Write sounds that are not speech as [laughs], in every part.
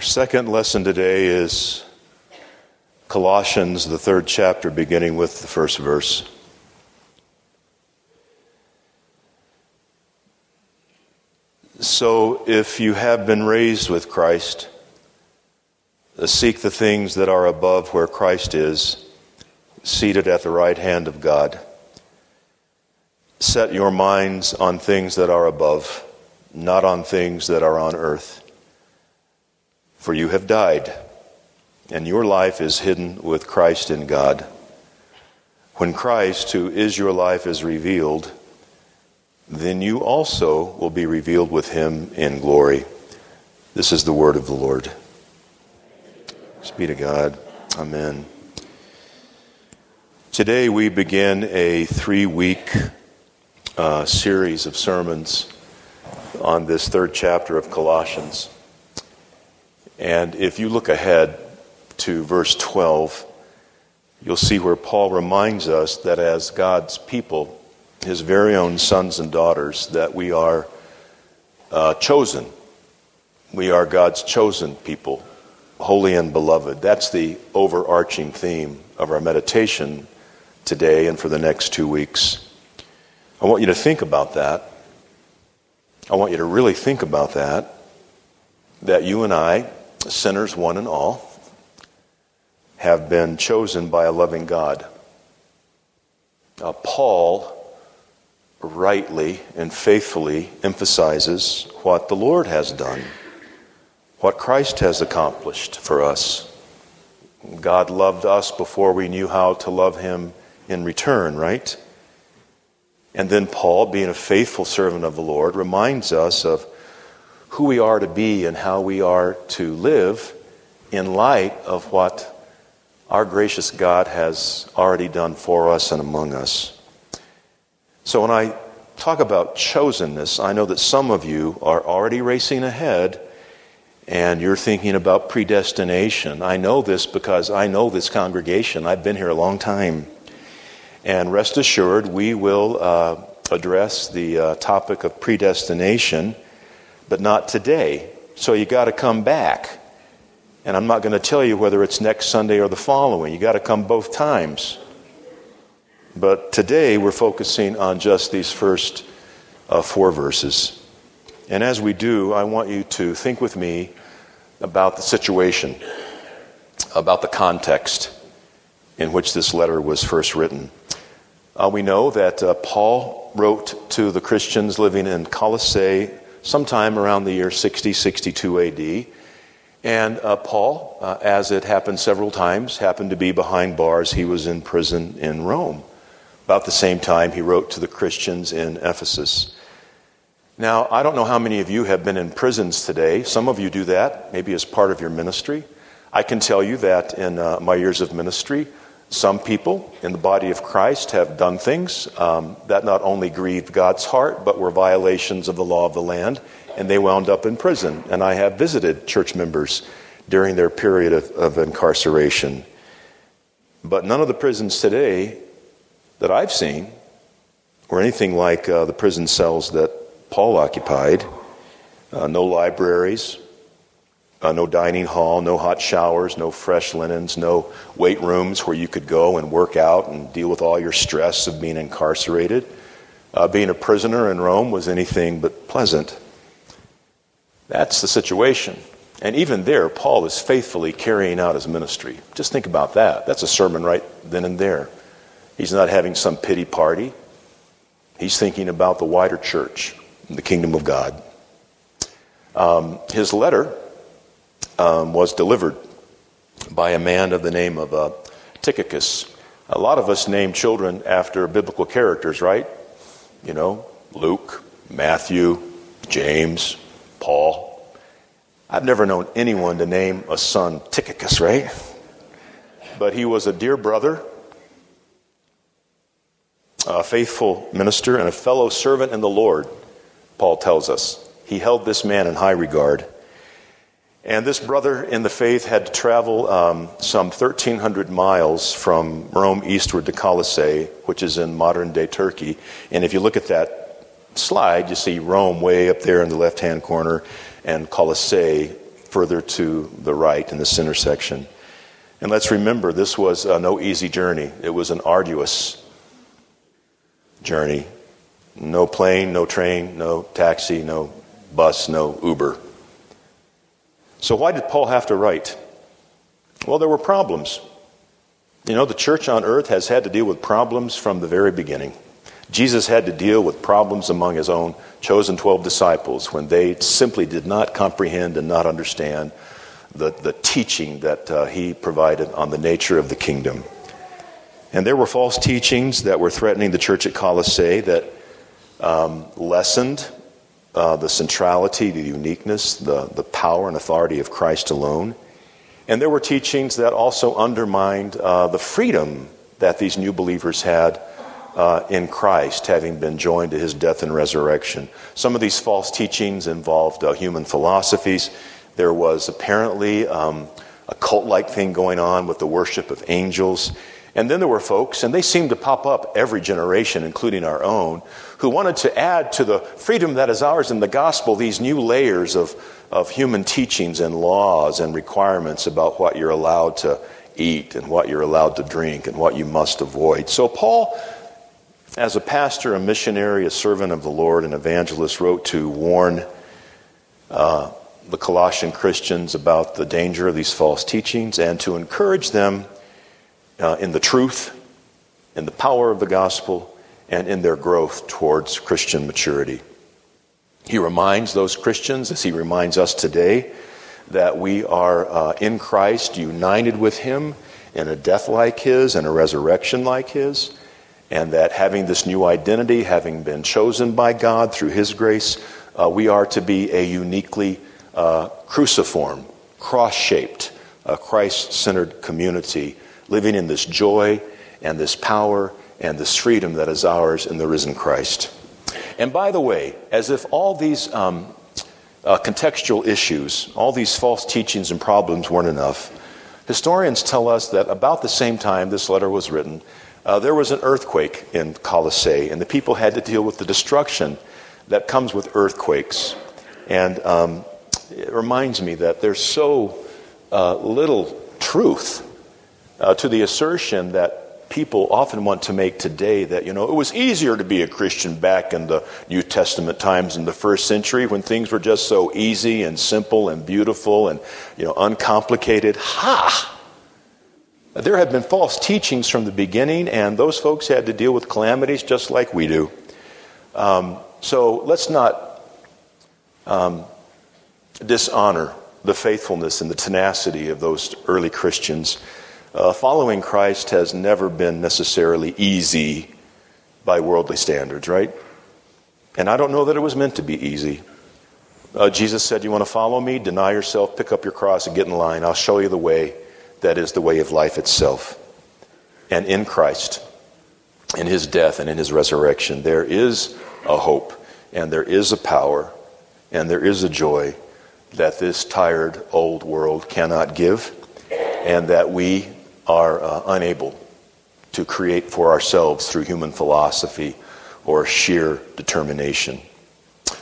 Our second lesson today is Colossians, the third chapter, beginning with the first verse. So, if you have been raised with Christ, uh, seek the things that are above where Christ is, seated at the right hand of God. Set your minds on things that are above, not on things that are on earth. For you have died, and your life is hidden with Christ in God. When Christ, who is your life, is revealed, then you also will be revealed with him in glory. This is the word of the Lord. be to God. Amen. Today we begin a three week uh, series of sermons on this third chapter of Colossians. And if you look ahead to verse 12, you'll see where Paul reminds us that as God's people, his very own sons and daughters, that we are uh, chosen. We are God's chosen people, holy and beloved. That's the overarching theme of our meditation today and for the next two weeks. I want you to think about that. I want you to really think about that. That you and I, sinners one and all, have been chosen by a loving God. Paul rightly and faithfully emphasizes what the Lord has done, what Christ has accomplished for us. God loved us before we knew how to love Him in return, right? And then Paul, being a faithful servant of the Lord, reminds us of who we are to be and how we are to live in light of what our gracious God has already done for us and among us. So when I talk about chosenness, I know that some of you are already racing ahead and you're thinking about predestination. I know this because I know this congregation. I've been here a long time. And rest assured, we will uh, address the uh, topic of predestination, but not today. So you got to come back. And I'm not going to tell you whether it's next Sunday or the following. You got to come both times. But today we're focusing on just these first uh, four verses. And as we do, I want you to think with me about the situation, about the context in which this letter was first written. Uh, we know that uh, Paul wrote to the Christians living in Colossae sometime around the year 60, 62 AD. And uh, Paul, uh, as it happened several times, happened to be behind bars. He was in prison in Rome. About the same time, he wrote to the Christians in Ephesus. Now, I don't know how many of you have been in prisons today. Some of you do that, maybe as part of your ministry. I can tell you that in uh, my years of ministry, some people in the body of Christ have done things um, that not only grieved God's heart, but were violations of the law of the land, and they wound up in prison. And I have visited church members during their period of, of incarceration. But none of the prisons today that I've seen were anything like uh, the prison cells that Paul occupied. Uh, no libraries, uh, no dining hall, no hot showers, no fresh linens, no weight rooms where you could go and work out and deal with all your stress of being incarcerated. Uh, being a prisoner in Rome was anything but pleasant. That's the situation. And even there, Paul is faithfully carrying out his ministry. Just think about that. That's a sermon right then and there. He's not having some pity party. He's thinking about the wider church, the kingdom of God. Um, his letter um, was delivered by a man of the name of uh, Tychicus. A lot of us name children after biblical characters, right? You know, Luke, Matthew, James, Paul. I've never known anyone to name a son Tychicus, right? But he was a dear brother a faithful minister and a fellow servant in the Lord, Paul tells us. He held this man in high regard. And this brother in the faith had to travel um, some 1,300 miles from Rome eastward to Colossae, which is in modern day Turkey. And if you look at that slide, you see Rome way up there in the left hand corner and Colossae further to the right in this intersection. And let's remember, this was uh, no easy journey. It was an arduous journey. No plane, no train, no taxi, no bus, no Uber. So, why did Paul have to write? Well, there were problems. You know, the church on earth has had to deal with problems from the very beginning. Jesus had to deal with problems among his own chosen 12 disciples when they simply did not comprehend and not understand the, the teaching that uh, he provided on the nature of the kingdom. And there were false teachings that were threatening the church at Colossae that um, lessened uh, the centrality, the uniqueness, the, the power and authority of Christ alone. And there were teachings that also undermined uh, the freedom that these new believers had uh, in Christ, having been joined to his death and resurrection. Some of these false teachings involved uh, human philosophies. There was apparently um, a cult like thing going on with the worship of angels. And then there were folks, and they seemed to pop up every generation, including our own, who wanted to add to the freedom that is ours in the gospel these new layers of, of human teachings and laws and requirements about what you're allowed to eat and what you're allowed to drink and what you must avoid. So, Paul, as a pastor, a missionary, a servant of the Lord, an evangelist, wrote to warn uh, the Colossian Christians about the danger of these false teachings and to encourage them uh, in the truth, in the power of the gospel, and in their growth towards Christian maturity. He reminds those Christians, as he reminds us today, that we are uh, in Christ, united with him in a death like his and a resurrection like his, and that having this new identity, having been chosen by God through his grace, uh, we are to be a uniquely uh, cruciform, cross shaped, uh, Christ centered community living in this joy and this power and this freedom that is ours in the risen Christ. And by the way, as if all these um, uh, contextual issues, all these false teachings and problems weren't enough, historians tell us that about the same time this letter was written, uh, there was an earthquake in Colossae, and the people had to deal with the destruction that comes with earthquakes. And um, it reminds me that there's so uh, little truth uh, to the assertion that people often want to make today that, you know, it was easier to be a Christian back in the New Testament times in the first century when things were just so easy and simple and beautiful and, you know, uncomplicated. Ha! There have been false teachings from the beginning, and those folks had to deal with calamities just like we do. Um, so let's not um, dishonor the faithfulness and the tenacity of those early Christians. Uh, following Christ has never been necessarily easy by worldly standards, right? And I don't know that it was meant to be easy. Uh, Jesus said, You want to follow me? Deny yourself, pick up your cross, and get in line. I'll show you the way that is the way of life itself. And in Christ, in his death and in his resurrection, there is a hope, and there is a power, and there is a joy that this tired old world cannot give, and that we are uh, unable to create for ourselves through human philosophy or sheer determination.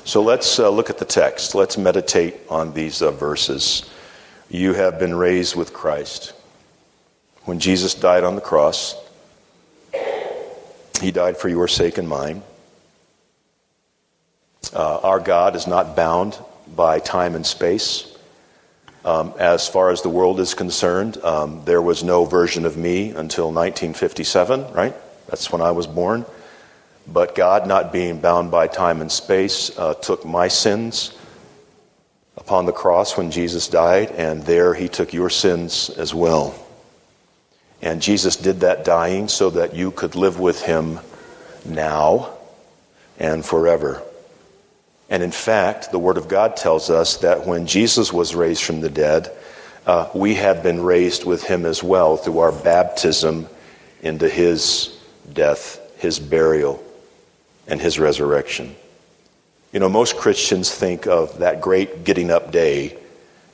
So let's uh, look at the text. Let's meditate on these uh, verses. You have been raised with Christ. When Jesus died on the cross, he died for your sake and mine. Uh, our God is not bound by time and space. Um, as far as the world is concerned, um, there was no version of me until 1957, right? That's when I was born. But God, not being bound by time and space, uh, took my sins upon the cross when Jesus died, and there he took your sins as well. And Jesus did that dying so that you could live with him now and forever. And in fact, the Word of God tells us that when Jesus was raised from the dead, uh, we have been raised with him as well through our baptism into his death, his burial, and his resurrection. You know, most Christians think of that great getting up day,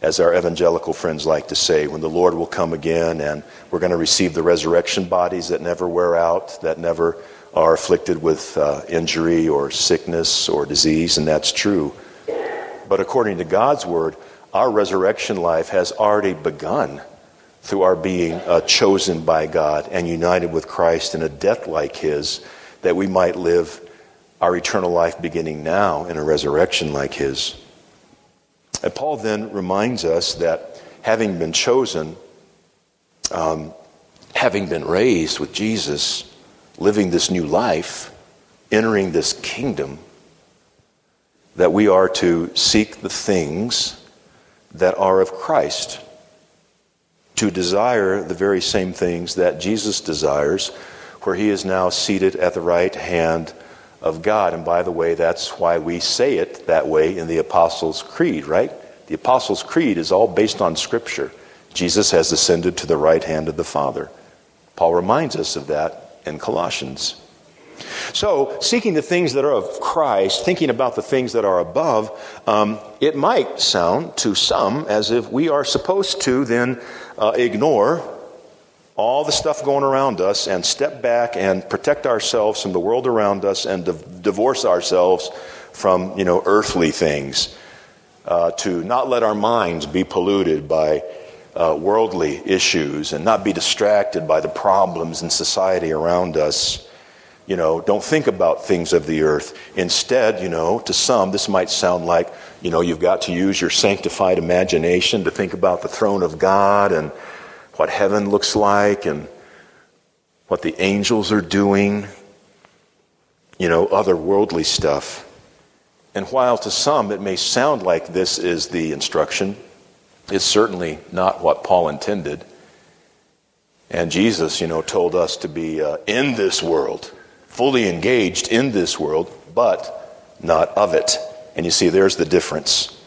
as our evangelical friends like to say, when the Lord will come again and we're going to receive the resurrection bodies that never wear out, that never are afflicted with uh, injury or sickness or disease, and that's true. But according to God's word, our resurrection life has already begun through our being uh, chosen by God and united with Christ in a death like His, that we might live our eternal life beginning now in a resurrection like His. And Paul then reminds us that having been chosen, um, having been raised with Jesus, living this new life, entering this kingdom, that we are to seek the things that are of Christ, to desire the very same things that Jesus desires, where he is now seated at the right hand of God. And by the way, that's why we say it that way in the Apostles' Creed, right? The Apostles' Creed is all based on Scripture. Jesus has ascended to the right hand of the Father. Paul reminds us of that in Colossians. So, seeking the things that are of Christ, thinking about the things that are above, um, it might sound to some as if we are supposed to then uh, ignore all the stuff going around us and step back and protect ourselves from the world around us and div- divorce ourselves from you know earthly things. Uh, to not let our minds be polluted by uh, worldly issues and not be distracted by the problems in society around us. You know, don't think about things of the earth. Instead, you know, to some, this might sound like, you know, you've got to use your sanctified imagination to think about the throne of God and what heaven looks like and what the angels are doing, you know, other worldly stuff. And while to some it may sound like this is the instruction, it's certainly not what Paul intended. And Jesus, you know, told us to be uh, in this world fully engaged in this world, but not of it. And you see, there's the difference.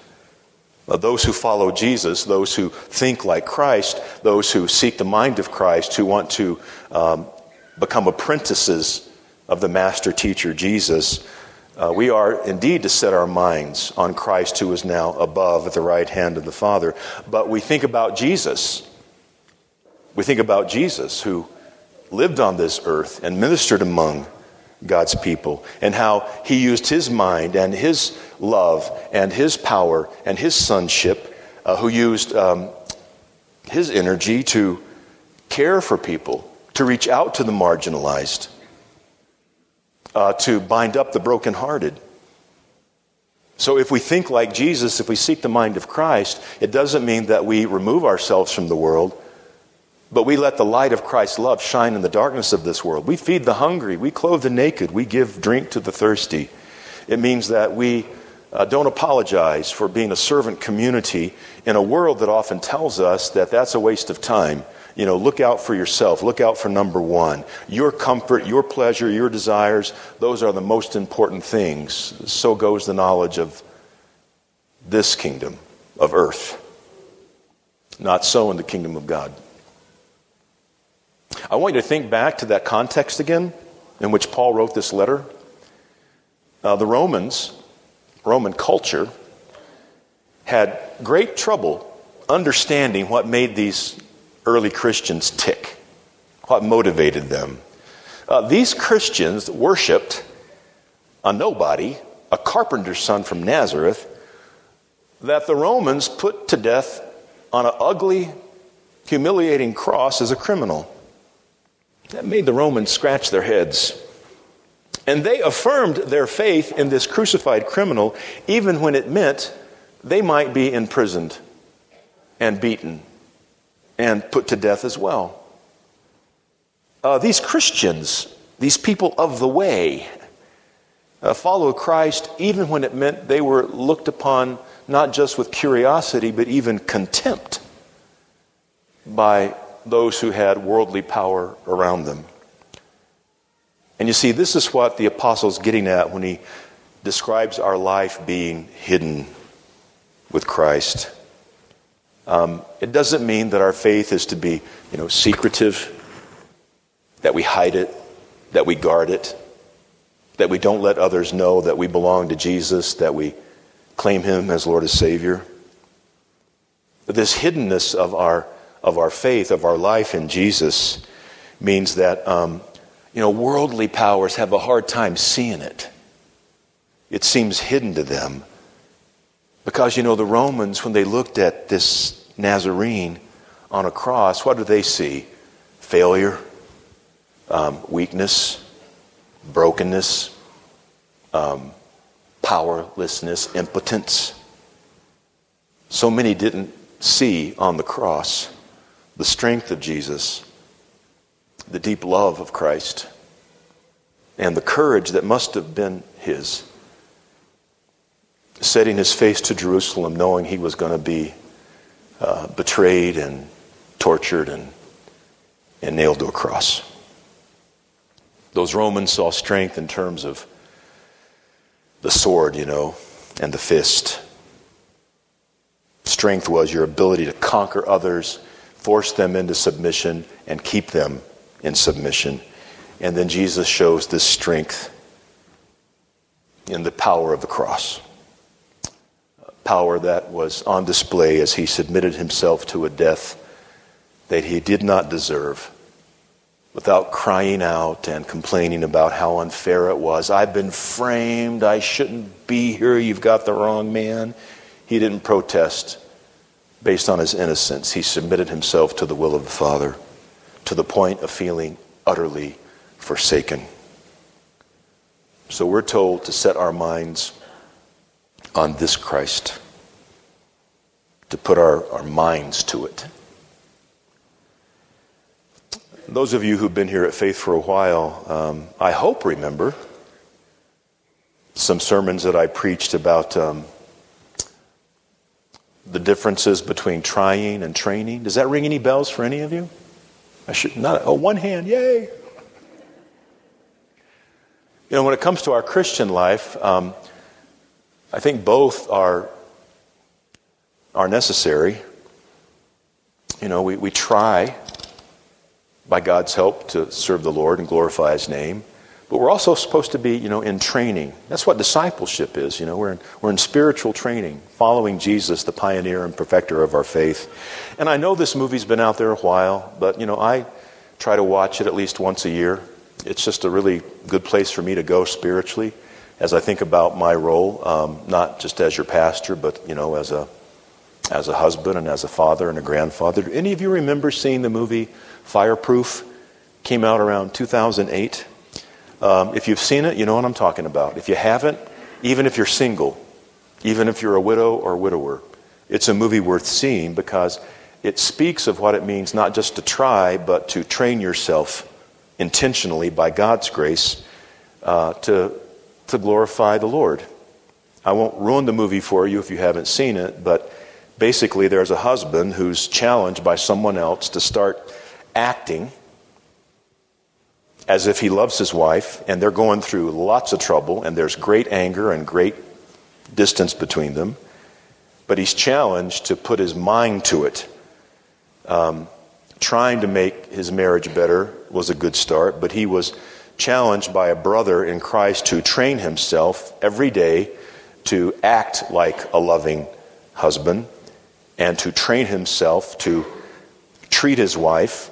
those who follow Jesus, those who think like Christ, those who seek the mind of Christ, who want to um, become apprentices of the master teacher Jesus, uh, we are indeed to set our minds on Christ who is now above at the right hand of the Father. But we think about Jesus. We think about Jesus who lived on this earth and ministered among God's people and how he used his mind and his love and his power and his sonship, uh, who used um, his energy to care for people, to reach out to the marginalized, uh, to bind up the brokenhearted. So, if we think like Jesus, if we seek the mind of Christ, it doesn't mean that we remove ourselves from the world but we let the light of Christ's love shine in the darkness of this world. We feed the hungry. We clothe the naked. We give drink to the thirsty. It means that we uh, don't apologize for being a servant community in a world that often tells us that that's a waste of time. You know, look out for yourself. Look out for number one. Your comfort, your pleasure, your desires, those are the most important things. So goes the knowledge of this kingdom of earth. Not so in the kingdom of God. I want you to think back to that context again in which Paul wrote this letter. Uh, the Romans, Roman culture, had great trouble understanding what made these early Christians tick, what motivated them. Uh, these Christians worshiped a nobody, a carpenter's son from Nazareth, that the Romans put to death on an ugly, humiliating cross as a criminal. That made the Romans scratch their heads. And they affirmed their faith in this crucified criminal, even when it meant they might be imprisoned and beaten and put to death as well. Uh, these Christians, these people of the way, uh, followed Christ even when it meant they were looked upon not just with curiosity, but even contempt by those who had worldly power around them. And you see, this is what the apostle's getting at when he describes our life being hidden with Christ. Um, it doesn't mean that our faith is to be, you know, secretive, that we hide it, that we guard it, that we don't let others know that we belong to Jesus, that we claim Him as Lord and Savior. But this hiddenness of our of our faith, of our life in Jesus, means that, um, you know, worldly powers have a hard time seeing it. It seems hidden to them. Because, you know, the Romans, when they looked at this Nazarene on a cross, what do they see? Failure, um, weakness, brokenness, um, powerlessness, impotence. So many didn't see on the cross the strength of Jesus, the deep love of Christ, and the courage that must have been his. Setting his face to Jerusalem, knowing he was going to be uh, betrayed and tortured and, and nailed to a cross. Those Romans saw strength in terms of the sword, you know, and the fist. Strength was your ability to conquer others, force them into submission, and keep them in submission. And then Jesus shows this strength in the power of the cross. Power that was on display as he submitted himself to a death that he did not deserve without crying out and complaining about how unfair it was. I've been framed. I shouldn't be here. You've got the wrong man. He didn't protest based on his innocence. He submitted himself to the will of the Father to the point of feeling utterly forsaken. So we're told to set our minds on this Christ, to put our, our minds to it. Those of you who've been here at Faith for a while, um, I hope remember some sermons that I preached about um, the differences between trying and training. Does that ring any bells for any of you? I should not. Oh, one hand, yay! You know, when it comes to our Christian life, um, I think both are are necessary. You know, we, we try by God's help to serve the Lord and glorify His name. But we're also supposed to be, you know, in training. That's what discipleship is. You know, we're in, we're in spiritual training, following Jesus, the pioneer and perfecter of our faith. And I know this movie's been out there a while, but, you know, I try to watch it at least once a year. It's just a really good place for me to go spiritually as I think about my role, um, not just as your pastor, but, you know, as a, as a husband and as a father and a grandfather. Do any of you remember seeing the movie Fireproof came out around 2008. Um, if you've seen it, you know what I'm talking about. If you haven't, even if you're single, even if you're a widow or a widower, it's a movie worth seeing because it speaks of what it means not just to try, but to train yourself intentionally by God's grace uh, to, to glorify the Lord. I won't ruin the movie for you if you haven't seen it, but basically, there's a husband who's challenged by someone else to start acting as if he loves his wife, and they're going through lots of trouble, and there's great anger and great distance between them. But he's challenged to put his mind to it. Um, trying to make his marriage better was a good start, but he was challenged by a brother in Christ to train himself every day to act like a loving husband and to train himself to treat his wife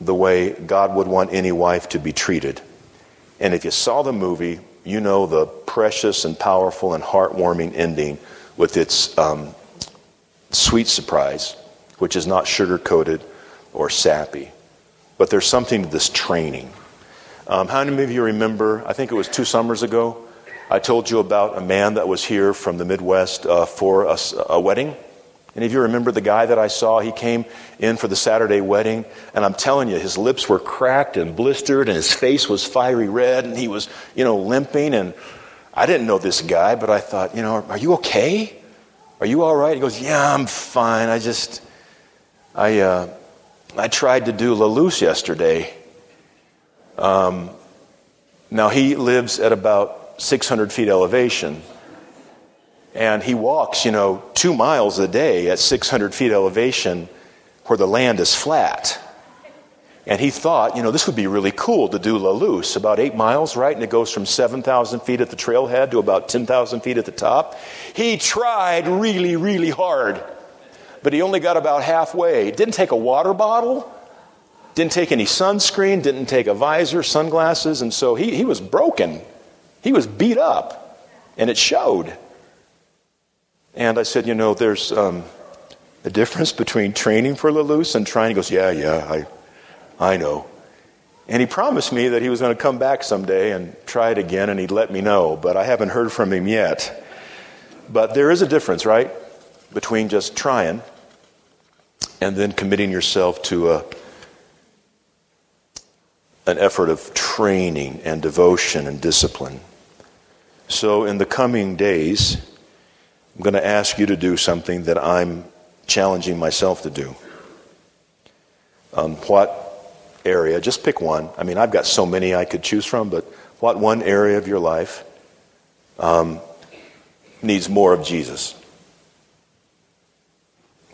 the way God would want any wife to be treated. And if you saw the movie, you know the precious and powerful and heartwarming ending with its um, sweet surprise, which is not sugar coated or sappy. But there's something to this training. Um, how many of you remember? I think it was two summers ago. I told you about a man that was here from the Midwest uh, for a, a wedding. Any of you remember the guy that I saw? He came in for the Saturday wedding, and I'm telling you, his lips were cracked and blistered, and his face was fiery red, and he was, you know, limping. And I didn't know this guy, but I thought, you know, are you okay? Are you all right? He goes, Yeah, I'm fine. I just, I, uh, I tried to do La Luz yesterday. Um, now he lives at about 600 feet elevation. And he walks, you know, two miles a day at 600 feet elevation where the land is flat. And he thought, you know, this would be really cool to do La Luz, about eight miles, right? And it goes from 7,000 feet at the trailhead to about 10,000 feet at the top. He tried really, really hard, but he only got about halfway. Didn't take a water bottle, didn't take any sunscreen, didn't take a visor, sunglasses, and so he, he was broken. He was beat up, and it showed. And I said, You know, there's um, a difference between training for La and trying. He goes, Yeah, yeah, I, I know. And he promised me that he was going to come back someday and try it again, and he'd let me know, but I haven't heard from him yet. But there is a difference, right, between just trying and then committing yourself to a, an effort of training and devotion and discipline. So, in the coming days, I'm going to ask you to do something that I'm challenging myself to do. Um, what area, just pick one. I mean, I've got so many I could choose from, but what one area of your life um, needs more of Jesus?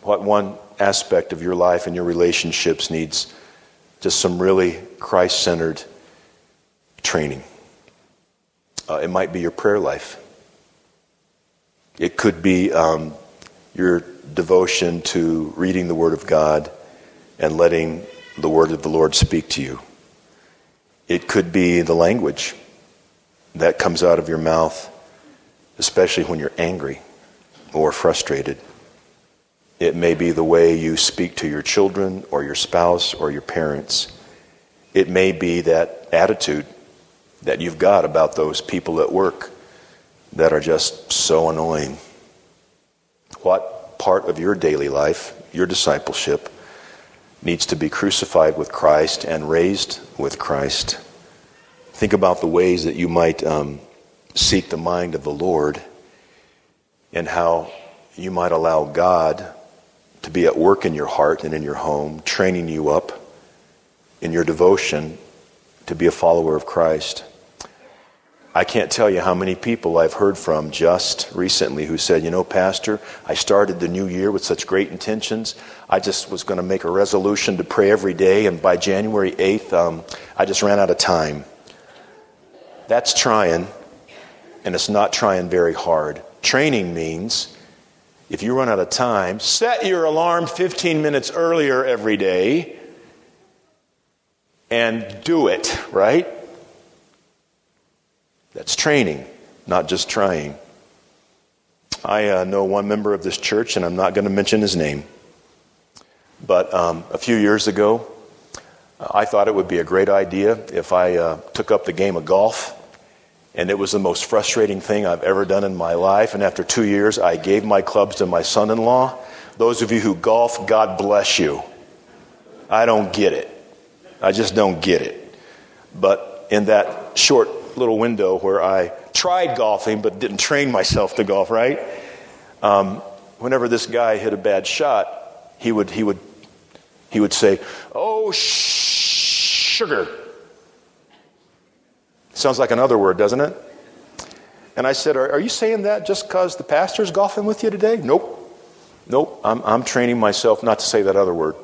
What one aspect of your life and your relationships needs just some really Christ centered training? Uh, it might be your prayer life. It could be um, your devotion to reading the Word of God and letting the word of the Lord speak to you. It could be the language that comes out of your mouth, especially when you're angry or frustrated. It may be the way you speak to your children or your spouse or your parents. It may be that attitude that you've got about those people at work that are just so annoying. What part of your daily life, your discipleship, needs to be crucified with Christ and raised with Christ. Think about the ways that you might um, seek the mind of the Lord and how you might allow God to be at work in your heart and in your home, training you up in your devotion to be a follower of Christ. I can't tell you how many people I've heard from just recently who said, You know, Pastor, I started the new year with such great intentions. I just was going to make a resolution to pray every day, and by January 8th, um, I just ran out of time. That's trying, and it's not trying very hard. Training means if you run out of time, set your alarm 15 minutes earlier every day and do it, right? That's training, not just trying. I uh, know one member of this church, and I'm not going to mention his name, but um, a few years ago, uh, I thought it would be a great idea if I uh, took up the game of golf. And it was the most frustrating thing I've ever done in my life. And after two years, I gave my clubs to my son in law. Those of you who golf, God bless you. I don't get it. I just don't get it. But in that short little window where I tried golfing but didn't train myself to golf, right? Um, whenever this guy hit a bad shot, he would, he would, he would say, Oh, sh- sugar. Sounds like another word, doesn't it? And I said, Are, are you saying that just because the pastor's golfing with you today? Nope. Nope. I'm, I'm training myself not to say that other word.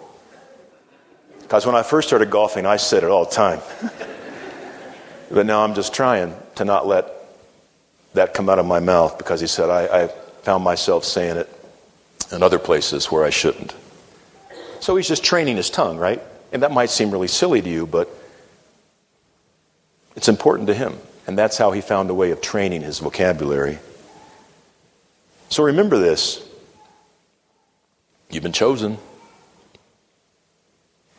Because when I first started golfing, I said it all the time. [laughs] But now I'm just trying to not let that come out of my mouth because he said I, I found myself saying it in other places where I shouldn't. So he's just training his tongue, right? And that might seem really silly to you, but it's important to him. And that's how he found a way of training his vocabulary. So remember this you've been chosen,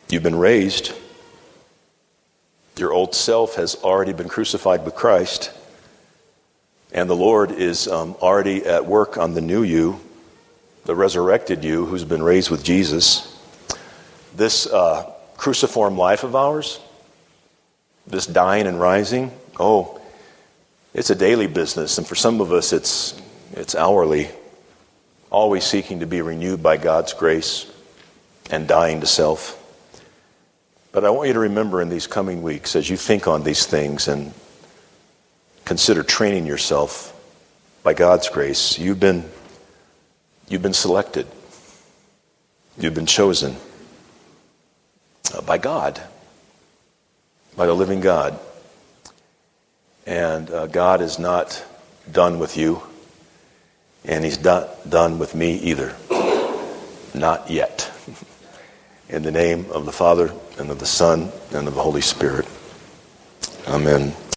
you've been raised. Your old self has already been crucified with Christ, and the Lord is um, already at work on the new you, the resurrected you who's been raised with Jesus. This uh, cruciform life of ours, this dying and rising, oh, it's a daily business, and for some of us, it's, it's hourly, always seeking to be renewed by God's grace and dying to self. But I want you to remember in these coming weeks, as you think on these things and consider training yourself by God's grace, you've been, you've been selected. You've been chosen uh, by God, by the living God. And uh, God is not done with you, and He's not done with me either. Not yet. [laughs] In the name of the Father, and of the Son, and of the Holy Spirit. Amen.